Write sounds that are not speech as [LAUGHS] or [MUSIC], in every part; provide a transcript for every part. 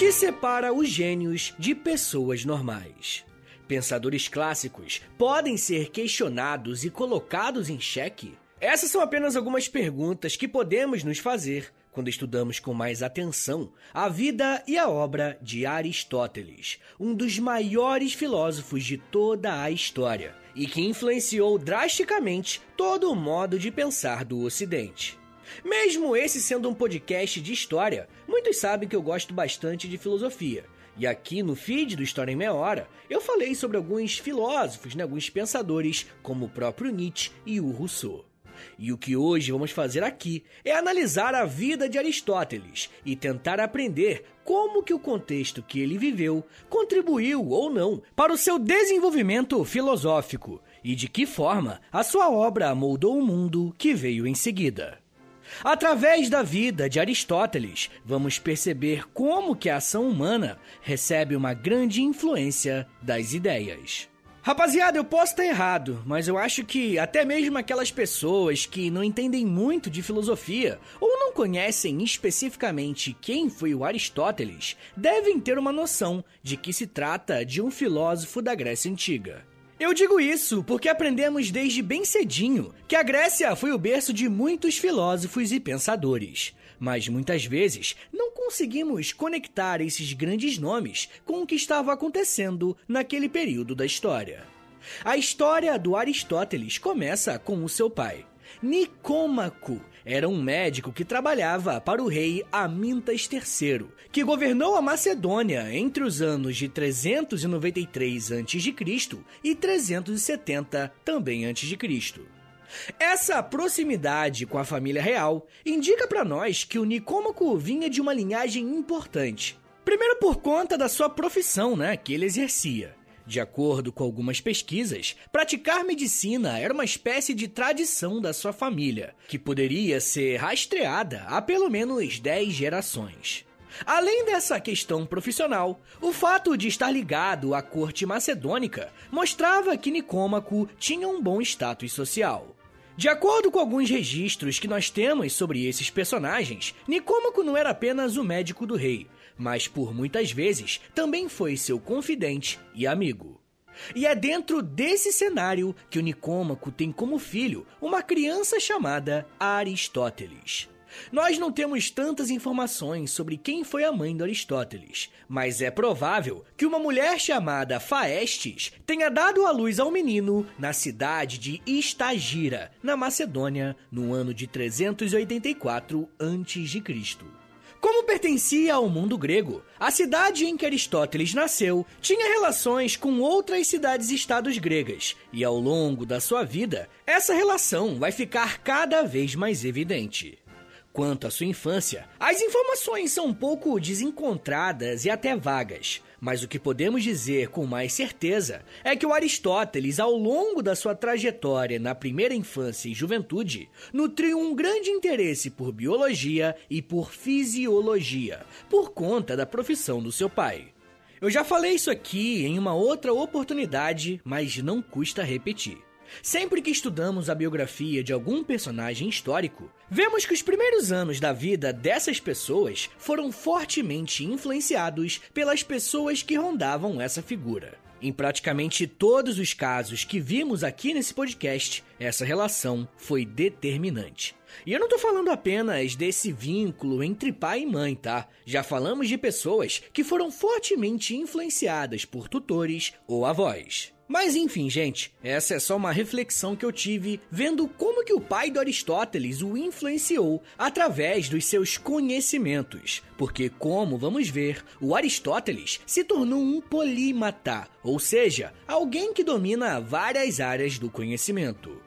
que separa os gênios de pessoas normais? Pensadores clássicos podem ser questionados e colocados em xeque? Essas são apenas algumas perguntas que podemos nos fazer quando estudamos com mais atenção a vida e a obra de Aristóteles, um dos maiores filósofos de toda a história e que influenciou drasticamente todo o modo de pensar do Ocidente. Mesmo esse sendo um podcast de história, muitos sabem que eu gosto bastante de filosofia. E aqui no feed do História em Meia Hora, eu falei sobre alguns filósofos, né, alguns pensadores, como o próprio Nietzsche e o Rousseau. E o que hoje vamos fazer aqui é analisar a vida de Aristóteles e tentar aprender como que o contexto que ele viveu contribuiu ou não para o seu desenvolvimento filosófico e de que forma a sua obra moldou o mundo que veio em seguida. Através da vida de Aristóteles, vamos perceber como que a ação humana recebe uma grande influência das ideias. Rapaziada, eu posso estar errado, mas eu acho que até mesmo aquelas pessoas que não entendem muito de filosofia ou não conhecem especificamente quem foi o Aristóteles devem ter uma noção de que se trata de um filósofo da Grécia Antiga. Eu digo isso porque aprendemos desde bem cedinho que a Grécia foi o berço de muitos filósofos e pensadores. Mas muitas vezes não conseguimos conectar esses grandes nomes com o que estava acontecendo naquele período da história. A história do Aristóteles começa com o seu pai, Nicômaco, era um médico que trabalhava para o rei Amintas III, que governou a Macedônia entre os anos de 393 a.C. e 370 também a.C. Essa proximidade com a família real indica para nós que o Nicômaco vinha de uma linhagem importante. Primeiro por conta da sua profissão, né, que ele exercia. De acordo com algumas pesquisas, praticar medicina era uma espécie de tradição da sua família, que poderia ser rastreada há pelo menos 10 gerações. Além dessa questão profissional, o fato de estar ligado à corte macedônica mostrava que Nicômaco tinha um bom status social. De acordo com alguns registros que nós temos sobre esses personagens, Nicômaco não era apenas o médico do rei, mas por muitas vezes também foi seu confidente e amigo. E é dentro desse cenário que o Nicômaco tem como filho uma criança chamada Aristóteles. Nós não temos tantas informações sobre quem foi a mãe de Aristóteles, mas é provável que uma mulher chamada Faestes tenha dado à luz ao menino na cidade de Estagira, na Macedônia, no ano de 384 a.C. Como pertencia ao mundo grego, a cidade em que Aristóteles nasceu tinha relações com outras cidades-estados gregas, e ao longo da sua vida, essa relação vai ficar cada vez mais evidente. Quanto à sua infância, as informações são um pouco desencontradas e até vagas, mas o que podemos dizer com mais certeza é que o Aristóteles, ao longo da sua trajetória na primeira infância e juventude, nutriu um grande interesse por biologia e por fisiologia, por conta da profissão do seu pai. Eu já falei isso aqui em uma outra oportunidade, mas não custa repetir. Sempre que estudamos a biografia de algum personagem histórico, vemos que os primeiros anos da vida dessas pessoas foram fortemente influenciados pelas pessoas que rondavam essa figura. Em praticamente todos os casos que vimos aqui nesse podcast, essa relação foi determinante. E eu não tô falando apenas desse vínculo entre pai e mãe, tá? Já falamos de pessoas que foram fortemente influenciadas por tutores ou avós. Mas enfim, gente, essa é só uma reflexão que eu tive vendo como que o pai do Aristóteles o influenciou através dos seus conhecimentos. Porque, como vamos ver, o Aristóteles se tornou um polímata, ou seja, alguém que domina várias áreas do conhecimento.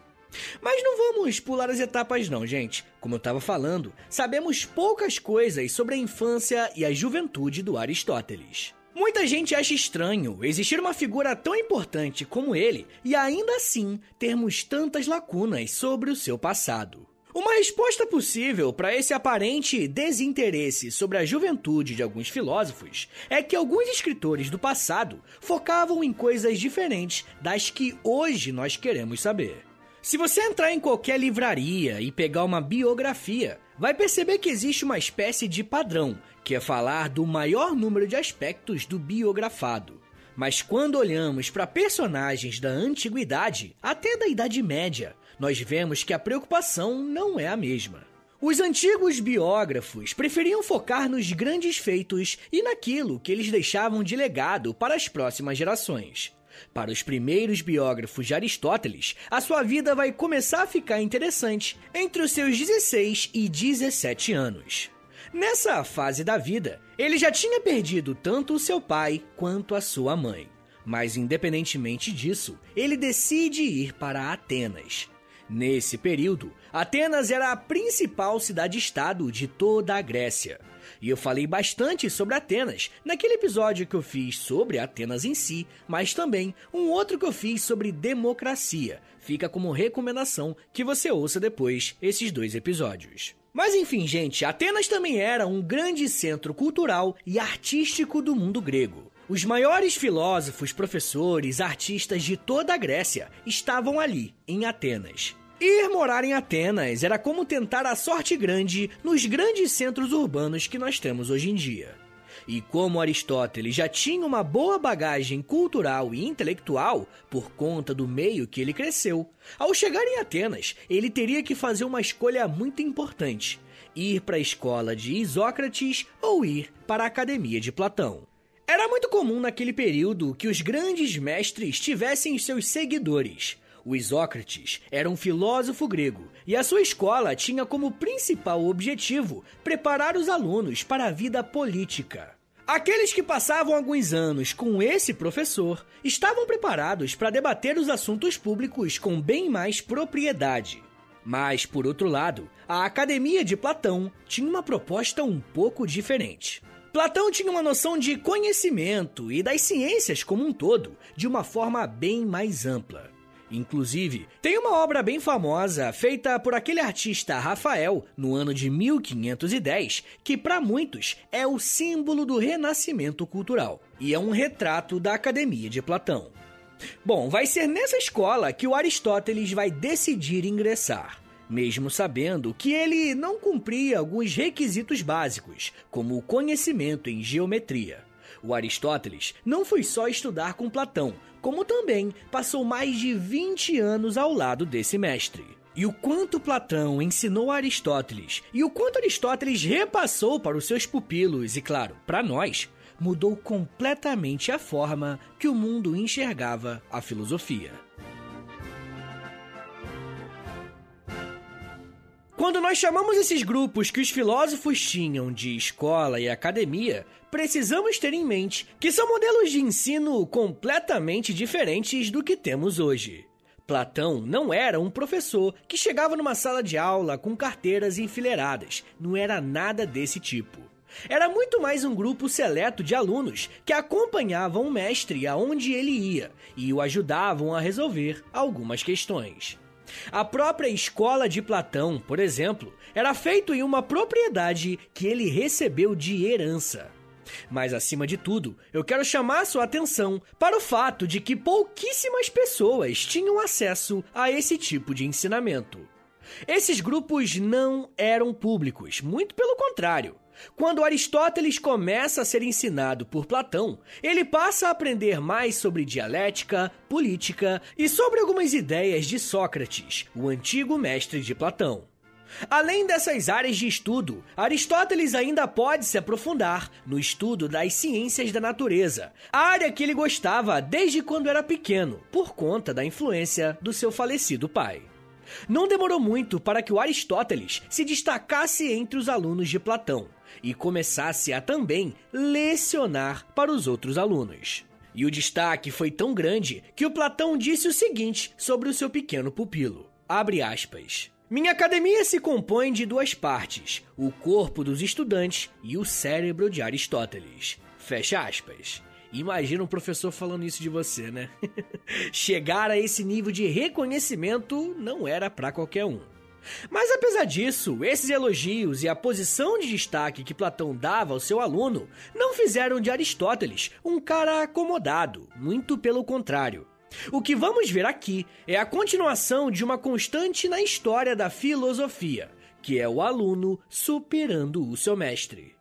Mas não vamos pular as etapas não, gente. Como eu estava falando, sabemos poucas coisas sobre a infância e a juventude do Aristóteles. Muita gente acha estranho existir uma figura tão importante como ele e ainda assim termos tantas lacunas sobre o seu passado. Uma resposta possível para esse aparente desinteresse sobre a juventude de alguns filósofos é que alguns escritores do passado focavam em coisas diferentes das que hoje nós queremos saber. Se você entrar em qualquer livraria e pegar uma biografia, vai perceber que existe uma espécie de padrão, que é falar do maior número de aspectos do biografado. Mas quando olhamos para personagens da antiguidade, até da Idade Média, nós vemos que a preocupação não é a mesma. Os antigos biógrafos preferiam focar nos grandes feitos e naquilo que eles deixavam de legado para as próximas gerações. Para os primeiros biógrafos de Aristóteles, a sua vida vai começar a ficar interessante entre os seus 16 e 17 anos. Nessa fase da vida, ele já tinha perdido tanto o seu pai quanto a sua mãe. Mas, independentemente disso, ele decide ir para Atenas. Nesse período, Atenas era a principal cidade-estado de toda a Grécia. E eu falei bastante sobre Atenas naquele episódio que eu fiz sobre Atenas em si, mas também um outro que eu fiz sobre democracia. Fica como recomendação que você ouça depois esses dois episódios. Mas enfim, gente, Atenas também era um grande centro cultural e artístico do mundo grego. Os maiores filósofos, professores, artistas de toda a Grécia estavam ali, em Atenas. Ir morar em Atenas era como tentar a sorte grande nos grandes centros urbanos que nós temos hoje em dia. E como Aristóteles já tinha uma boa bagagem cultural e intelectual por conta do meio que ele cresceu, ao chegar em Atenas, ele teria que fazer uma escolha muito importante: ir para a escola de Isócrates ou ir para a academia de Platão. Era muito comum naquele período que os grandes mestres tivessem seus seguidores, o Isócrates era um filósofo grego e a sua escola tinha como principal objetivo preparar os alunos para a vida política. Aqueles que passavam alguns anos com esse professor estavam preparados para debater os assuntos públicos com bem mais propriedade. Mas, por outro lado, a Academia de Platão tinha uma proposta um pouco diferente. Platão tinha uma noção de conhecimento e das ciências como um todo de uma forma bem mais ampla. Inclusive, tem uma obra bem famosa feita por aquele artista Rafael no ano de 1510, que para muitos é o símbolo do renascimento cultural e é um retrato da Academia de Platão. Bom, vai ser nessa escola que o Aristóteles vai decidir ingressar mesmo sabendo que ele não cumpria alguns requisitos básicos, como o conhecimento em geometria. O Aristóteles não foi só estudar com Platão, como também passou mais de 20 anos ao lado desse mestre. E o quanto Platão ensinou Aristóteles e o quanto Aristóteles repassou para os seus pupilos e, claro, para nós, mudou completamente a forma que o mundo enxergava a filosofia. Quando nós chamamos esses grupos que os filósofos tinham de escola e academia, precisamos ter em mente que são modelos de ensino completamente diferentes do que temos hoje. Platão não era um professor que chegava numa sala de aula com carteiras enfileiradas, não era nada desse tipo. Era muito mais um grupo seleto de alunos que acompanhavam o mestre aonde ele ia e o ajudavam a resolver algumas questões. A própria escola de Platão, por exemplo, era feito em uma propriedade que ele recebeu de herança. Mas acima de tudo, eu quero chamar sua atenção para o fato de que pouquíssimas pessoas tinham acesso a esse tipo de ensinamento. Esses grupos não eram públicos, muito pelo contrário. Quando Aristóteles começa a ser ensinado por Platão, ele passa a aprender mais sobre dialética, política e sobre algumas ideias de Sócrates, o antigo mestre de Platão. Além dessas áreas de estudo, Aristóteles ainda pode se aprofundar no estudo das ciências da natureza, área que ele gostava desde quando era pequeno, por conta da influência do seu falecido pai. Não demorou muito para que o Aristóteles se destacasse entre os alunos de Platão, e começasse a também lecionar para os outros alunos. E o destaque foi tão grande que o Platão disse o seguinte sobre o seu pequeno pupilo: abre aspas. Minha academia se compõe de duas partes: o corpo dos estudantes e o cérebro de Aristóteles. Fecha aspas. Imagina um professor falando isso de você, né? [LAUGHS] Chegar a esse nível de reconhecimento não era para qualquer um. Mas apesar disso, esses elogios e a posição de destaque que Platão dava ao seu aluno não fizeram de Aristóteles um cara acomodado, muito pelo contrário. O que vamos ver aqui é a continuação de uma constante na história da filosofia, que é o aluno superando o seu mestre.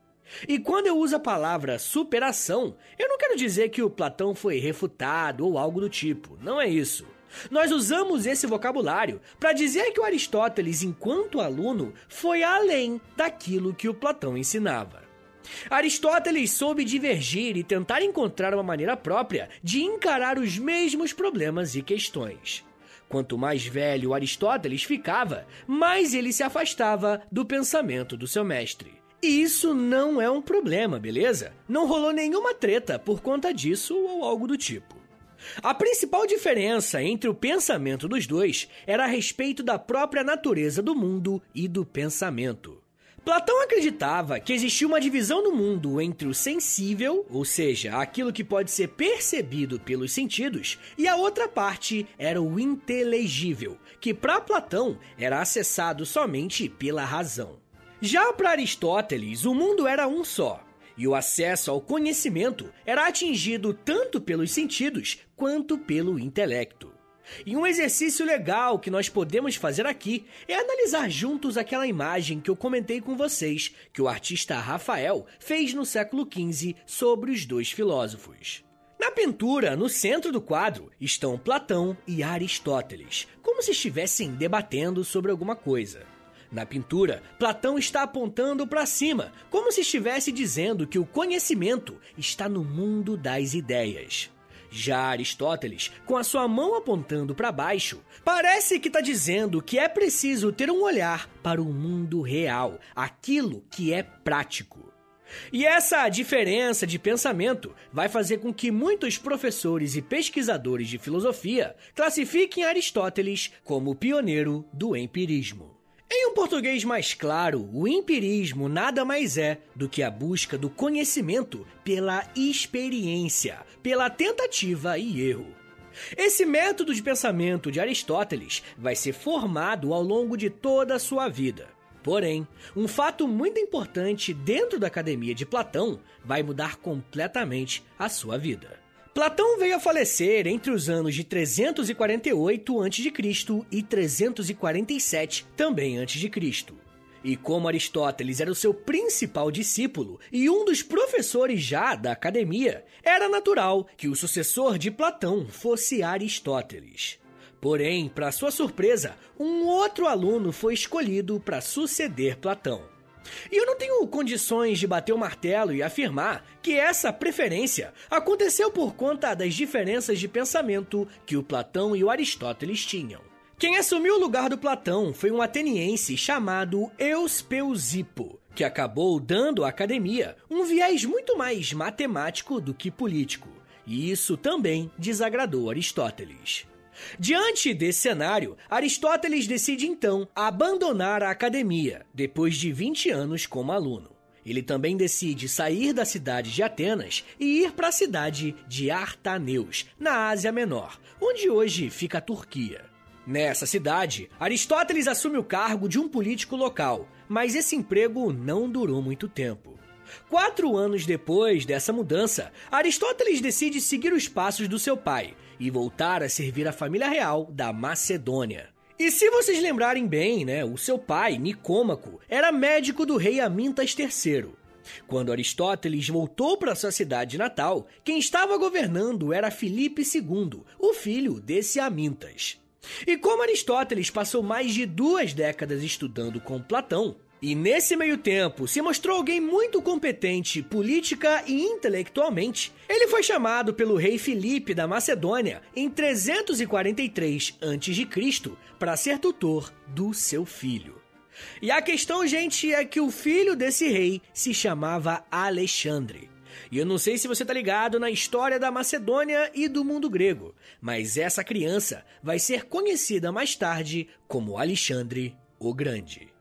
E quando eu uso a palavra superação, eu não quero dizer que o Platão foi refutado ou algo do tipo, não é isso. Nós usamos esse vocabulário para dizer que o Aristóteles, enquanto aluno, foi além daquilo que o Platão ensinava. Aristóteles soube divergir e tentar encontrar uma maneira própria de encarar os mesmos problemas e questões. Quanto mais velho Aristóteles ficava, mais ele se afastava do pensamento do seu mestre. E isso não é um problema, beleza? Não rolou nenhuma treta por conta disso ou algo do tipo. A principal diferença entre o pensamento dos dois era a respeito da própria natureza do mundo e do pensamento. Platão acreditava que existia uma divisão no mundo entre o sensível, ou seja, aquilo que pode ser percebido pelos sentidos, e a outra parte era o inteligível, que para Platão era acessado somente pela razão. Já para Aristóteles, o mundo era um só, e o acesso ao conhecimento era atingido tanto pelos sentidos quanto pelo intelecto. E um exercício legal que nós podemos fazer aqui é analisar juntos aquela imagem que eu comentei com vocês que o artista Rafael fez no século XV sobre os dois filósofos. Na pintura, no centro do quadro, estão Platão e Aristóteles, como se estivessem debatendo sobre alguma coisa. Na pintura, Platão está apontando para cima, como se estivesse dizendo que o conhecimento está no mundo das ideias. Já Aristóteles, com a sua mão apontando para baixo, parece que está dizendo que é preciso ter um olhar para o mundo real, aquilo que é prático. E essa diferença de pensamento vai fazer com que muitos professores e pesquisadores de filosofia classifiquem Aristóteles como o pioneiro do empirismo. Em um português mais claro, o empirismo nada mais é do que a busca do conhecimento pela experiência, pela tentativa e erro. Esse método de pensamento de Aristóteles vai ser formado ao longo de toda a sua vida. Porém, um fato muito importante dentro da academia de Platão vai mudar completamente a sua vida. Platão veio a falecer entre os anos de 348 a.C. e 347 também a.C. E como Aristóteles era o seu principal discípulo e um dos professores já da academia, era natural que o sucessor de Platão fosse Aristóteles. Porém, para sua surpresa, um outro aluno foi escolhido para suceder Platão. E eu não tenho condições de bater o martelo e afirmar que essa preferência aconteceu por conta das diferenças de pensamento que o Platão e o Aristóteles tinham. Quem assumiu o lugar do Platão foi um ateniense chamado Euspeusipo, que acabou dando à academia um viés muito mais matemático do que político, e isso também desagradou Aristóteles. Diante desse cenário, Aristóteles decide então abandonar a academia, depois de 20 anos como aluno. Ele também decide sair da cidade de Atenas e ir para a cidade de Artaneus, na Ásia Menor, onde hoje fica a Turquia. Nessa cidade, Aristóteles assume o cargo de um político local, mas esse emprego não durou muito tempo. Quatro anos depois dessa mudança, Aristóteles decide seguir os passos do seu pai e voltar a servir a família real da Macedônia. E se vocês lembrarem bem, né, o seu pai, Nicômaco, era médico do rei Amintas III. Quando Aristóteles voltou para sua cidade natal, quem estava governando era Filipe II, o filho desse Amintas. E como Aristóteles passou mais de duas décadas estudando com Platão, e nesse meio tempo se mostrou alguém muito competente política e intelectualmente. Ele foi chamado pelo rei Filipe da Macedônia em 343 a.C. para ser tutor do seu filho. E a questão, gente, é que o filho desse rei se chamava Alexandre. E eu não sei se você tá ligado na história da Macedônia e do mundo grego, mas essa criança vai ser conhecida mais tarde como Alexandre o Grande.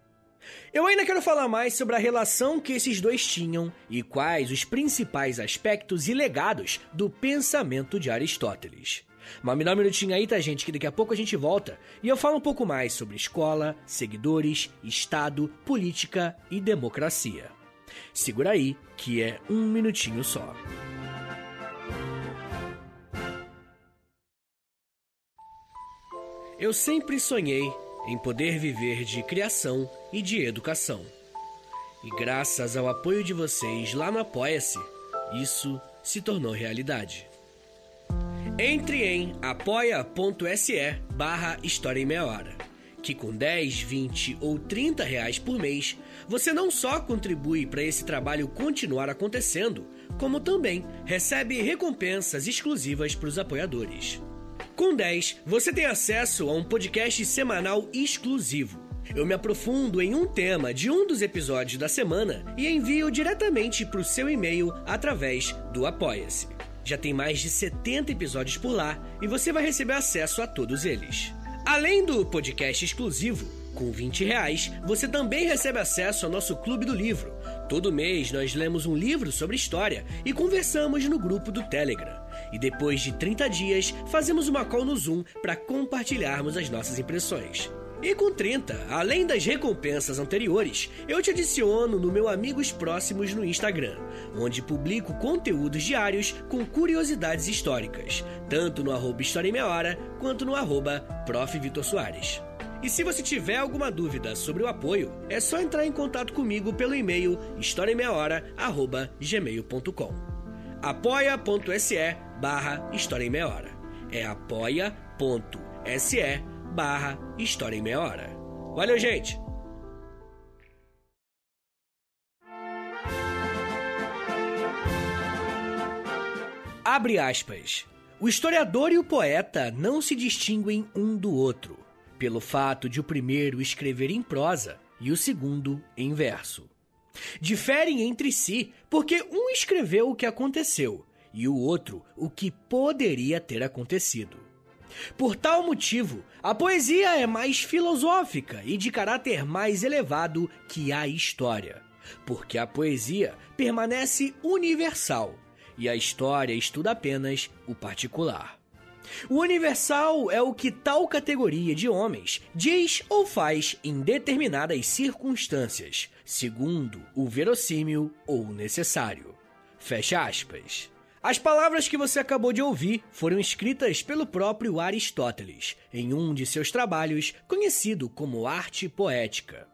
Eu ainda quero falar mais sobre a relação que esses dois tinham e quais os principais aspectos e legados do pensamento de Aristóteles. Mas me dá um minutinho aí, tá, gente, que daqui a pouco a gente volta e eu falo um pouco mais sobre escola, seguidores, Estado, política e democracia. Segura aí, que é um minutinho só. Eu sempre sonhei em poder viver de criação e de educação. E graças ao apoio de vocês lá no Apoia-se, isso se tornou realidade. Entre em apoia.se barra História em Meia Hora, que com 10, 20 ou 30 reais por mês, você não só contribui para esse trabalho continuar acontecendo, como também recebe recompensas exclusivas para os apoiadores. Com 10, você tem acesso a um podcast semanal exclusivo. Eu me aprofundo em um tema de um dos episódios da semana e envio diretamente para o seu e-mail através do Apoia-se. Já tem mais de 70 episódios por lá e você vai receber acesso a todos eles. Além do podcast exclusivo, com 20 reais, você também recebe acesso ao nosso Clube do Livro. Todo mês nós lemos um livro sobre história e conversamos no grupo do Telegram. E depois de 30 dias, fazemos uma call no Zoom para compartilharmos as nossas impressões. E com 30, além das recompensas anteriores, eu te adiciono no meu Amigos Próximos no Instagram, onde publico conteúdos diários com curiosidades históricas, tanto no arroba História em Meia Hora, quanto no arroba Prof. Vitor Soares. E se você tiver alguma dúvida sobre o apoio, é só entrar em contato comigo pelo e-mail historiaemmeiahora.gmail.com apoia.se barra História em Meia Hora. É apoia.se barra História em Meia Hora. Valeu, gente! Abre aspas. O historiador e o poeta não se distinguem um do outro, pelo fato de o primeiro escrever em prosa e o segundo em verso. Diferem entre si porque um escreveu o que aconteceu e o outro o que poderia ter acontecido. Por tal motivo, a poesia é mais filosófica e de caráter mais elevado que a história, porque a poesia permanece universal e a história estuda apenas o particular. O universal é o que tal categoria de homens diz ou faz em determinadas circunstâncias, segundo o verossímil ou necessário. Fecha aspas. As palavras que você acabou de ouvir foram escritas pelo próprio Aristóteles, em um de seus trabalhos conhecido como Arte Poética.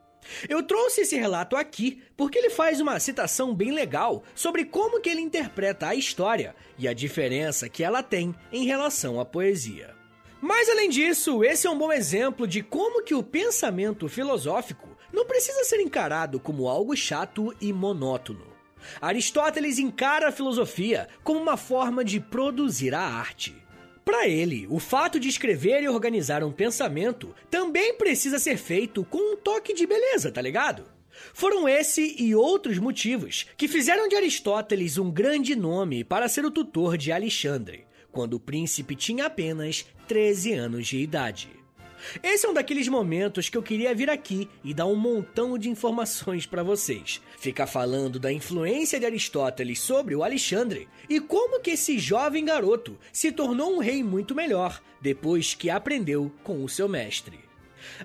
Eu trouxe esse relato aqui porque ele faz uma citação bem legal sobre como que ele interpreta a história e a diferença que ela tem em relação à poesia. Mas além disso, esse é um bom exemplo de como que o pensamento filosófico não precisa ser encarado como algo chato e monótono. Aristóteles encara a filosofia como uma forma de produzir a arte. Para ele, o fato de escrever e organizar um pensamento também precisa ser feito com um toque de beleza, tá ligado? Foram esse e outros motivos que fizeram de Aristóteles um grande nome para ser o tutor de Alexandre, quando o príncipe tinha apenas 13 anos de idade. Esse é um daqueles momentos que eu queria vir aqui e dar um montão de informações para vocês. Ficar falando da influência de Aristóteles sobre o Alexandre e como que esse jovem garoto se tornou um rei muito melhor depois que aprendeu com o seu mestre.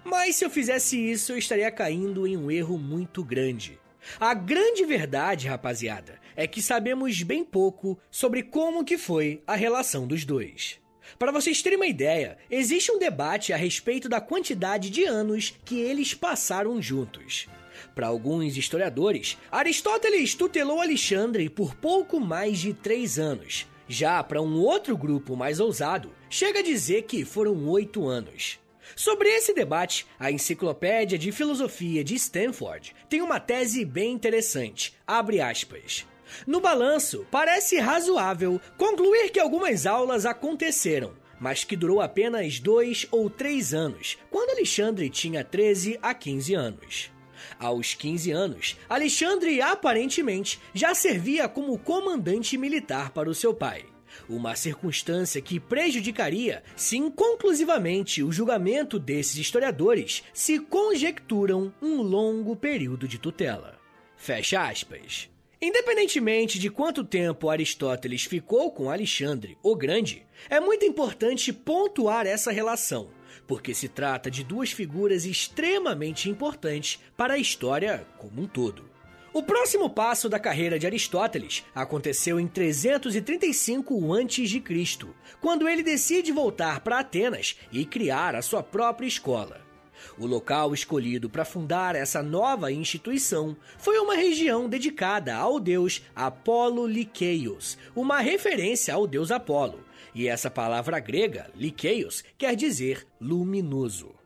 Mas se eu fizesse isso, eu estaria caindo em um erro muito grande. A grande verdade, rapaziada, é que sabemos bem pouco sobre como que foi a relação dos dois. Para vocês terem uma ideia, existe um debate a respeito da quantidade de anos que eles passaram juntos. Para alguns historiadores, Aristóteles tutelou Alexandre por pouco mais de três anos. Já para um outro grupo mais ousado, chega a dizer que foram oito anos. Sobre esse debate, a Enciclopédia de Filosofia de Stanford tem uma tese bem interessante. Abre aspas. No balanço, parece razoável concluir que algumas aulas aconteceram, mas que durou apenas dois ou três anos, quando Alexandre tinha 13 a 15 anos. Aos 15 anos, Alexandre aparentemente já servia como comandante militar para o seu pai. Uma circunstância que prejudicaria, sim, conclusivamente o julgamento desses historiadores se conjecturam um longo período de tutela. Fecha aspas. Independentemente de quanto tempo Aristóteles ficou com Alexandre o Grande, é muito importante pontuar essa relação, porque se trata de duas figuras extremamente importantes para a história como um todo. O próximo passo da carreira de Aristóteles aconteceu em 335 a.C., quando ele decide voltar para Atenas e criar a sua própria escola. O local escolhido para fundar essa nova instituição foi uma região dedicada ao deus Apolo Liqueios, uma referência ao deus Apolo. E essa palavra grega, Liqueios, quer dizer luminoso.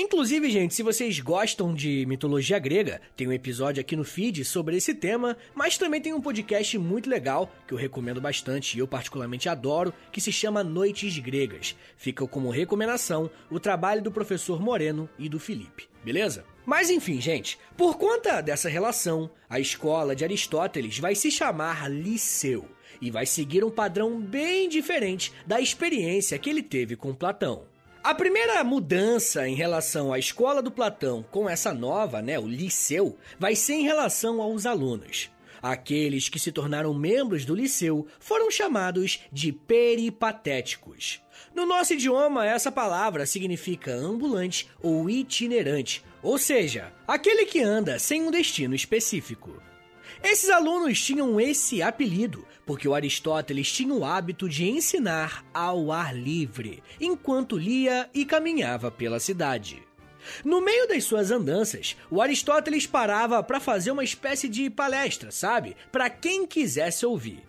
Inclusive, gente, se vocês gostam de mitologia grega, tem um episódio aqui no feed sobre esse tema, mas também tem um podcast muito legal que eu recomendo bastante e eu particularmente adoro, que se chama Noites Gregas. Fica como recomendação o trabalho do professor Moreno e do Felipe, beleza? Mas enfim, gente, por conta dessa relação, a escola de Aristóteles vai se chamar Liceu e vai seguir um padrão bem diferente da experiência que ele teve com Platão. A primeira mudança em relação à escola do Platão com essa nova, né, o liceu, vai ser em relação aos alunos. Aqueles que se tornaram membros do liceu foram chamados de peripatéticos. No nosso idioma, essa palavra significa ambulante ou itinerante, ou seja, aquele que anda sem um destino específico. Esses alunos tinham esse apelido porque o Aristóteles tinha o hábito de ensinar ao ar livre, enquanto lia e caminhava pela cidade. No meio das suas andanças, o Aristóteles parava para fazer uma espécie de palestra, sabe? Para quem quisesse ouvir.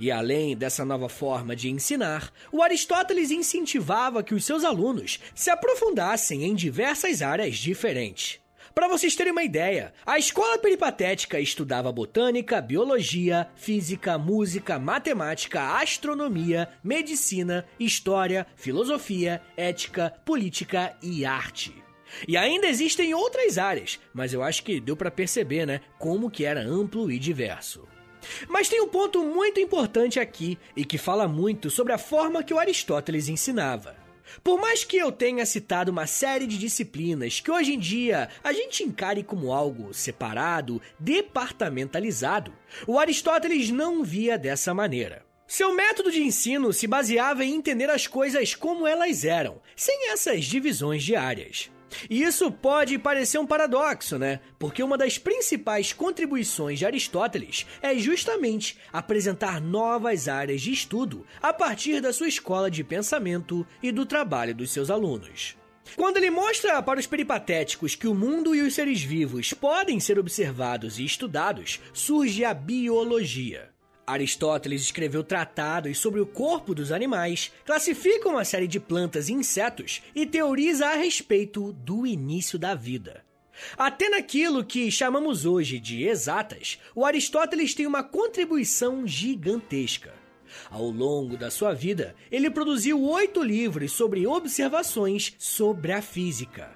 E além dessa nova forma de ensinar, o Aristóteles incentivava que os seus alunos se aprofundassem em diversas áreas diferentes. Para vocês terem uma ideia, a escola peripatética estudava botânica, biologia, física, música, matemática, astronomia, medicina, história, filosofia, ética, política e arte. E ainda existem outras áreas, mas eu acho que deu para perceber, né, como que era amplo e diverso. Mas tem um ponto muito importante aqui e que fala muito sobre a forma que o Aristóteles ensinava. Por mais que eu tenha citado uma série de disciplinas que hoje em dia a gente encare como algo separado, departamentalizado, o Aristóteles não via dessa maneira. Seu método de ensino se baseava em entender as coisas como elas eram, sem essas divisões de áreas. E isso pode parecer um paradoxo, né? Porque uma das principais contribuições de Aristóteles é justamente apresentar novas áreas de estudo a partir da sua escola de pensamento e do trabalho dos seus alunos. Quando ele mostra para os peripatéticos que o mundo e os seres vivos podem ser observados e estudados, surge a biologia. Aristóteles escreveu tratados sobre o corpo dos animais, classifica uma série de plantas e insetos e teoriza a respeito do início da vida. Até naquilo que chamamos hoje de exatas, o Aristóteles tem uma contribuição gigantesca. Ao longo da sua vida, ele produziu oito livros sobre observações sobre a física.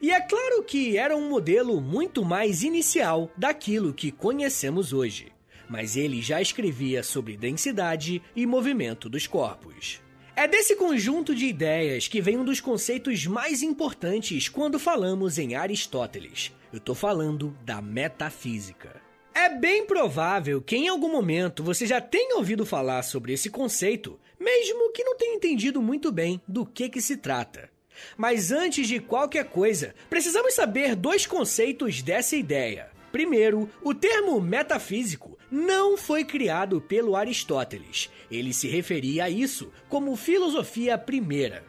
E é claro que era um modelo muito mais inicial daquilo que conhecemos hoje mas ele já escrevia sobre densidade e movimento dos corpos. É desse conjunto de ideias que vem um dos conceitos mais importantes quando falamos em Aristóteles. Eu estou falando da metafísica. É bem provável que em algum momento você já tenha ouvido falar sobre esse conceito, mesmo que não tenha entendido muito bem do que, que se trata. Mas antes de qualquer coisa, precisamos saber dois conceitos dessa ideia. Primeiro, o termo metafísico não foi criado pelo Aristóteles. Ele se referia a isso como filosofia primeira.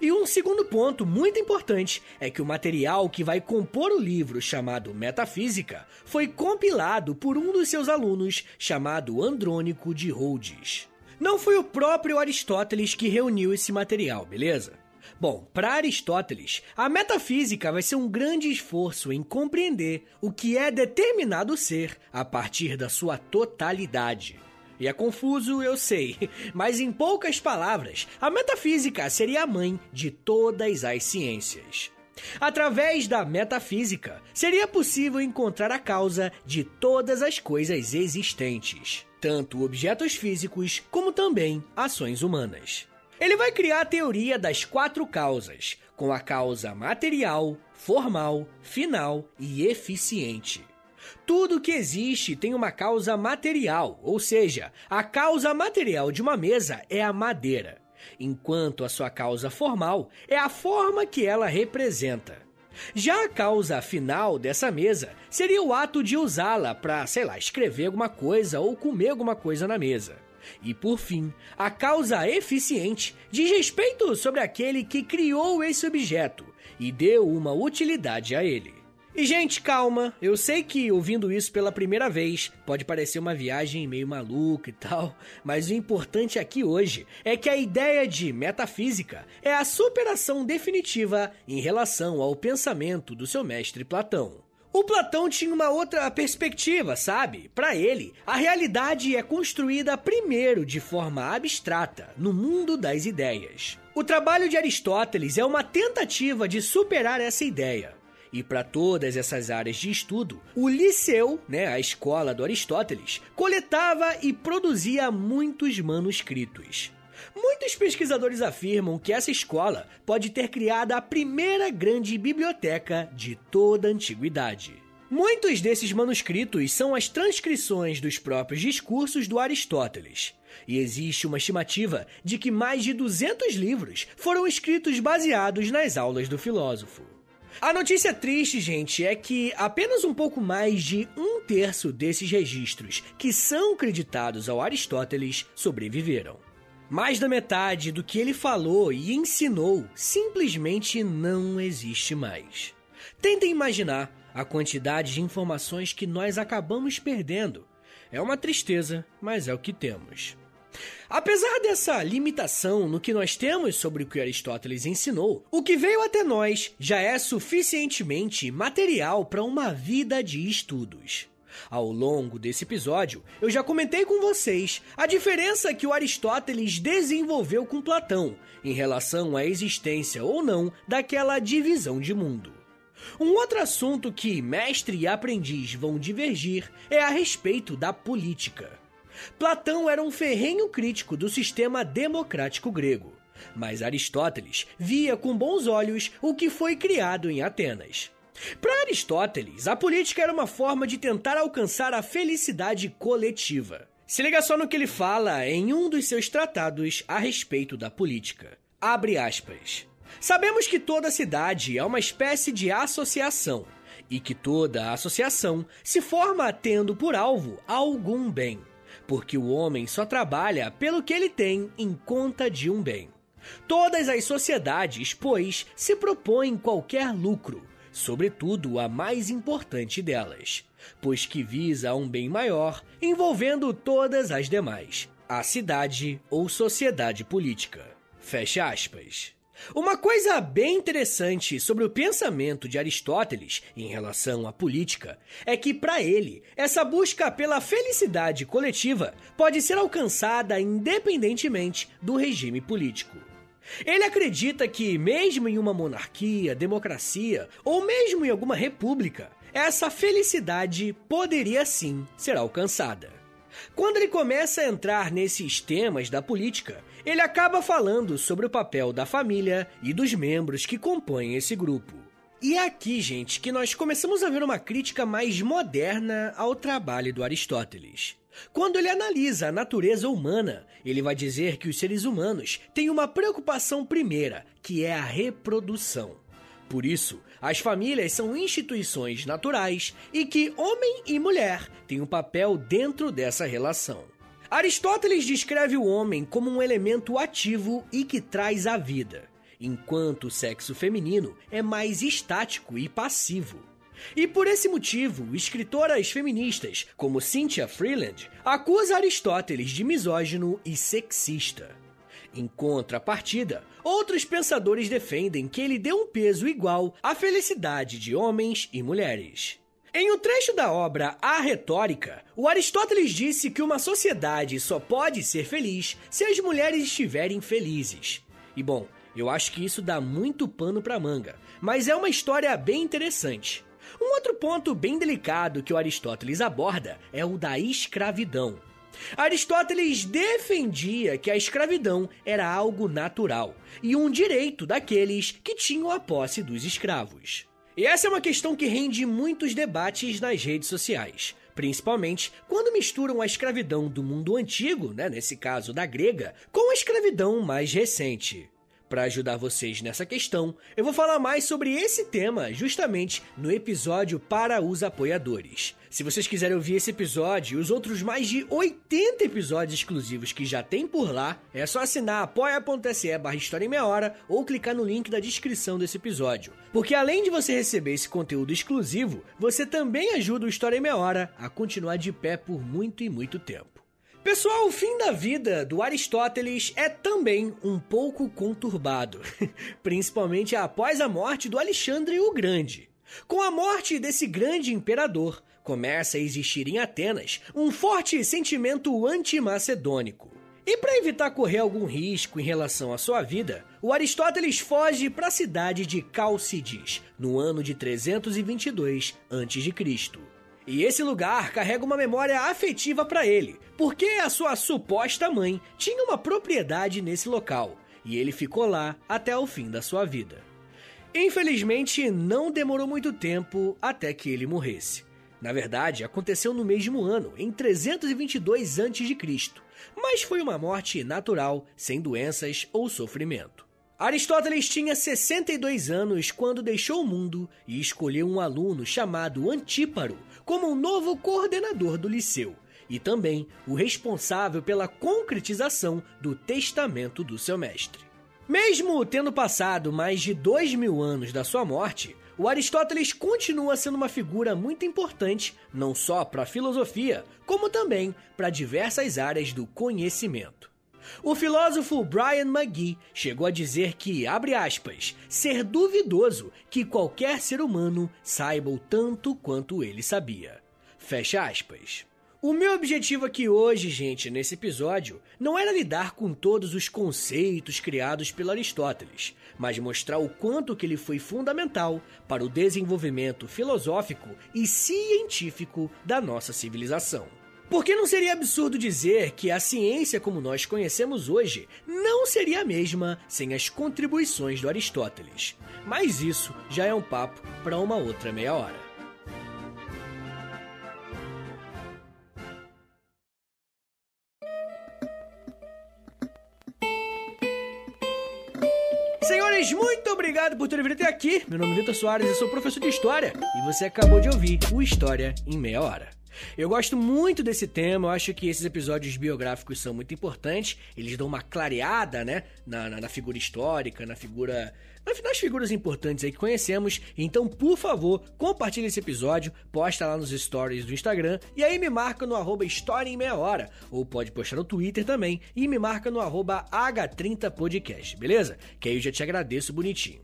E um segundo ponto muito importante é que o material que vai compor o livro chamado Metafísica foi compilado por um dos seus alunos chamado Andrônico de Rhodes. Não foi o próprio Aristóteles que reuniu esse material, beleza? Bom, para Aristóteles, a metafísica vai ser um grande esforço em compreender o que é determinado ser a partir da sua totalidade. E é confuso, eu sei, [LAUGHS] mas em poucas palavras, a metafísica seria a mãe de todas as ciências. Através da metafísica, seria possível encontrar a causa de todas as coisas existentes, tanto objetos físicos como também ações humanas. Ele vai criar a teoria das quatro causas, com a causa material, formal, final e eficiente. Tudo que existe tem uma causa material, ou seja, a causa material de uma mesa é a madeira, enquanto a sua causa formal é a forma que ela representa. Já a causa final dessa mesa seria o ato de usá-la para, sei lá, escrever alguma coisa ou comer alguma coisa na mesa. E por fim, a causa eficiente diz respeito sobre aquele que criou esse objeto e deu uma utilidade a ele. E, gente, calma. Eu sei que ouvindo isso pela primeira vez pode parecer uma viagem meio maluca e tal, mas o importante aqui hoje é que a ideia de metafísica é a superação definitiva em relação ao pensamento do seu mestre Platão. O Platão tinha uma outra perspectiva, sabe? Para ele, a realidade é construída primeiro de forma abstrata, no mundo das ideias. O trabalho de Aristóteles é uma tentativa de superar essa ideia. E para todas essas áreas de estudo, o Liceu, né, a escola do Aristóteles, coletava e produzia muitos manuscritos. Muitos pesquisadores afirmam que essa escola pode ter criado a primeira grande biblioteca de toda a antiguidade. Muitos desses manuscritos são as transcrições dos próprios discursos do Aristóteles. E existe uma estimativa de que mais de 200 livros foram escritos baseados nas aulas do filósofo. A notícia triste, gente, é que apenas um pouco mais de um terço desses registros que são creditados ao Aristóteles sobreviveram. Mais da metade do que ele falou e ensinou simplesmente não existe mais. Tentem imaginar a quantidade de informações que nós acabamos perdendo. É uma tristeza, mas é o que temos. Apesar dessa limitação no que nós temos sobre o que Aristóteles ensinou, o que veio até nós já é suficientemente material para uma vida de estudos. Ao longo desse episódio, eu já comentei com vocês a diferença que o Aristóteles desenvolveu com Platão em relação à existência ou não daquela divisão de mundo. Um outro assunto que mestre e aprendiz vão divergir é a respeito da política. Platão era um ferrenho crítico do sistema democrático grego, mas Aristóteles via com bons olhos o que foi criado em Atenas. Para Aristóteles, a política era uma forma de tentar alcançar a felicidade coletiva. Se liga só no que ele fala em um dos seus tratados a respeito da política. Abre aspas. Sabemos que toda cidade é uma espécie de associação e que toda associação se forma tendo por alvo algum bem porque o homem só trabalha pelo que ele tem em conta de um bem. Todas as sociedades, pois, se propõem qualquer lucro, sobretudo a mais importante delas, pois que visa um bem maior envolvendo todas as demais, a cidade ou sociedade política. Fecha aspas. Uma coisa bem interessante sobre o pensamento de Aristóteles em relação à política é que, para ele, essa busca pela felicidade coletiva pode ser alcançada independentemente do regime político. Ele acredita que, mesmo em uma monarquia, democracia ou mesmo em alguma república, essa felicidade poderia sim ser alcançada. Quando ele começa a entrar nesses temas da política, ele acaba falando sobre o papel da família e dos membros que compõem esse grupo. E é aqui, gente, que nós começamos a ver uma crítica mais moderna ao trabalho do Aristóteles. Quando ele analisa a natureza humana, ele vai dizer que os seres humanos têm uma preocupação primeira, que é a reprodução. Por isso, as famílias são instituições naturais e que homem e mulher têm um papel dentro dessa relação. Aristóteles descreve o homem como um elemento ativo e que traz a vida, enquanto o sexo feminino é mais estático e passivo. E por esse motivo, escritoras feministas como Cynthia Freeland acusam Aristóteles de misógino e sexista. Em contrapartida, outros pensadores defendem que ele deu um peso igual à felicidade de homens e mulheres. Em um trecho da obra A Retórica, o Aristóteles disse que uma sociedade só pode ser feliz se as mulheres estiverem felizes. E bom, eu acho que isso dá muito pano para manga, mas é uma história bem interessante. Um outro ponto bem delicado que o Aristóteles aborda é o da escravidão. Aristóteles defendia que a escravidão era algo natural e um direito daqueles que tinham a posse dos escravos. E essa é uma questão que rende muitos debates nas redes sociais, principalmente quando misturam a escravidão do mundo antigo, né, nesse caso da grega, com a escravidão mais recente. Para ajudar vocês nessa questão, eu vou falar mais sobre esse tema justamente no episódio para os apoiadores. Se vocês quiserem ouvir esse episódio e os outros mais de 80 episódios exclusivos que já tem por lá, é só assinar apoia.se barra História em Meia Hora ou clicar no link da descrição desse episódio. Porque além de você receber esse conteúdo exclusivo, você também ajuda o História em Meia Hora a continuar de pé por muito e muito tempo. Pessoal, o fim da vida do Aristóteles é também um pouco conturbado, [LAUGHS] principalmente após a morte do Alexandre o Grande. Com a morte desse grande imperador, começa a existir em Atenas um forte sentimento antimacedônico. E para evitar correr algum risco em relação à sua vida, o Aristóteles foge para a cidade de Calcides, no ano de 322 a.C. E esse lugar carrega uma memória afetiva para ele, porque a sua suposta mãe tinha uma propriedade nesse local, e ele ficou lá até o fim da sua vida. Infelizmente, não demorou muito tempo até que ele morresse. Na verdade, aconteceu no mesmo ano, em 322 a.C., mas foi uma morte natural, sem doenças ou sofrimento. Aristóteles tinha 62 anos quando deixou o mundo e escolheu um aluno chamado Antíparo como um novo coordenador do liceu e também o responsável pela concretização do testamento do seu mestre. Mesmo tendo passado mais de dois mil anos da sua morte, o Aristóteles continua sendo uma figura muito importante não só para a filosofia, como também para diversas áreas do conhecimento. O filósofo Brian McGee chegou a dizer que, abre aspas, ser duvidoso que qualquer ser humano saiba o tanto quanto ele sabia. Fecha aspas. O meu objetivo aqui hoje, gente, nesse episódio, não era lidar com todos os conceitos criados pelo Aristóteles, mas mostrar o quanto que ele foi fundamental para o desenvolvimento filosófico e científico da nossa civilização. Porque não seria absurdo dizer que a ciência como nós conhecemos hoje não seria a mesma sem as contribuições do Aristóteles. Mas isso já é um papo para uma outra meia hora. Senhores, muito obrigado por terem vindo até aqui. Meu nome é Vitor Soares, eu sou professor de História e você acabou de ouvir o História em Meia Hora. Eu gosto muito desse tema, eu acho que esses episódios biográficos são muito importantes, eles dão uma clareada, né, na, na, na figura histórica, na figura nas figuras importantes aí que conhecemos. Então, por favor, compartilhe esse episódio, posta lá nos stories do Instagram e aí me marca no arroba História em Meia Hora. Ou pode postar no Twitter também e me marca no arroba H30podcast, beleza? Que aí eu já te agradeço bonitinho.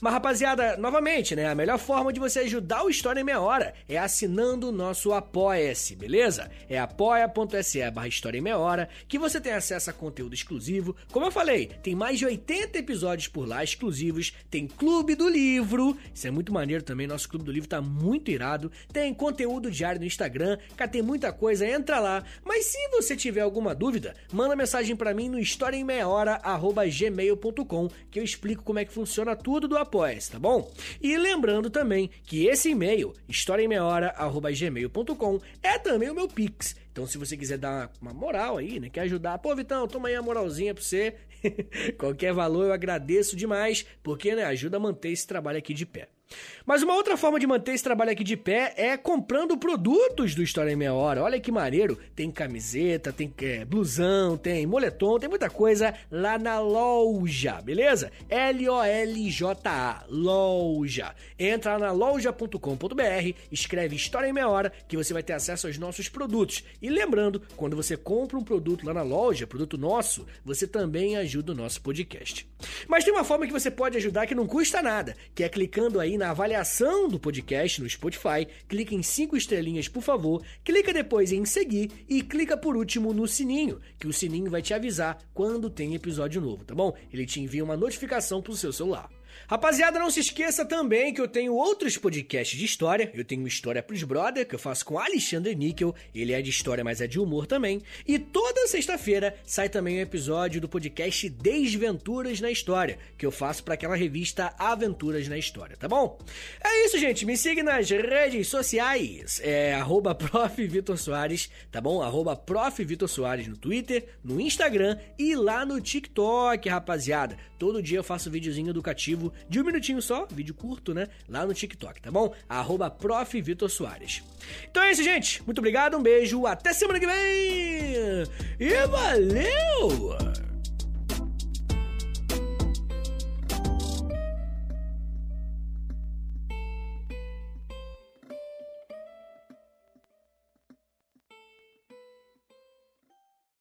Mas rapaziada, novamente, né? A melhor forma de você ajudar o História em Meia Hora é assinando o nosso Apoia-se, beleza? É apoia.se barra História em Meia Hora que você tem acesso a conteúdo exclusivo. Como eu falei, tem mais de 80 episódios por lá exclusivos. Tem Clube do Livro, isso é muito maneiro também. Nosso Clube do Livro tá muito irado. Tem conteúdo diário no Instagram, cá tem muita coisa, entra lá. Mas se você tiver alguma dúvida, manda mensagem para mim no historiaemmeiahora.gmail.com que eu explico como é que funciona tudo conteúdo do apoia tá bom? E lembrando também que esse e-mail, historiaemmeiahora.gmail.com, é também o meu Pix. Então, se você quiser dar uma moral aí, né? Quer ajudar, pô, Vitão, toma aí a moralzinha pra você. [LAUGHS] Qualquer valor eu agradeço demais, porque né, ajuda a manter esse trabalho aqui de pé. Mas uma outra forma de manter esse trabalho aqui de pé é comprando produtos do História em Meia Hora. Olha que maneiro, tem camiseta, tem é, blusão, tem moletom, tem muita coisa lá na loja, beleza? L-O-L-J-A, loja. Entra lá na loja.com.br, escreve História em Meia Hora que você vai ter acesso aos nossos produtos. E lembrando, quando você compra um produto lá na loja, produto nosso, você também ajuda o nosso podcast. Mas tem uma forma que você pode ajudar que não custa nada, que é clicando aí na avaliação do podcast no Spotify, clica em 5 estrelinhas, por favor, clica depois em seguir e clica por último no sininho, que o sininho vai te avisar quando tem episódio novo, tá bom? Ele te envia uma notificação pro seu celular. Rapaziada, não se esqueça também que eu tenho outros podcasts de história. Eu tenho História pros Brother, que eu faço com Alexandre Níquel. Ele é de história, mas é de humor também. E toda sexta-feira sai também um episódio do podcast Desventuras na História, que eu faço para aquela revista Aventuras na História, tá bom? É isso, gente. Me siga nas redes sociais. É arroba [LAUGHS] Soares, tá bom? Arroba Soares no Twitter, no Instagram e lá no TikTok, rapaziada. Todo dia eu faço videozinho educativo de um minutinho só, vídeo curto, né? Lá no TikTok, tá bom? Arroba. Então é isso, gente. Muito obrigado, um beijo, até semana que vem! E valeu!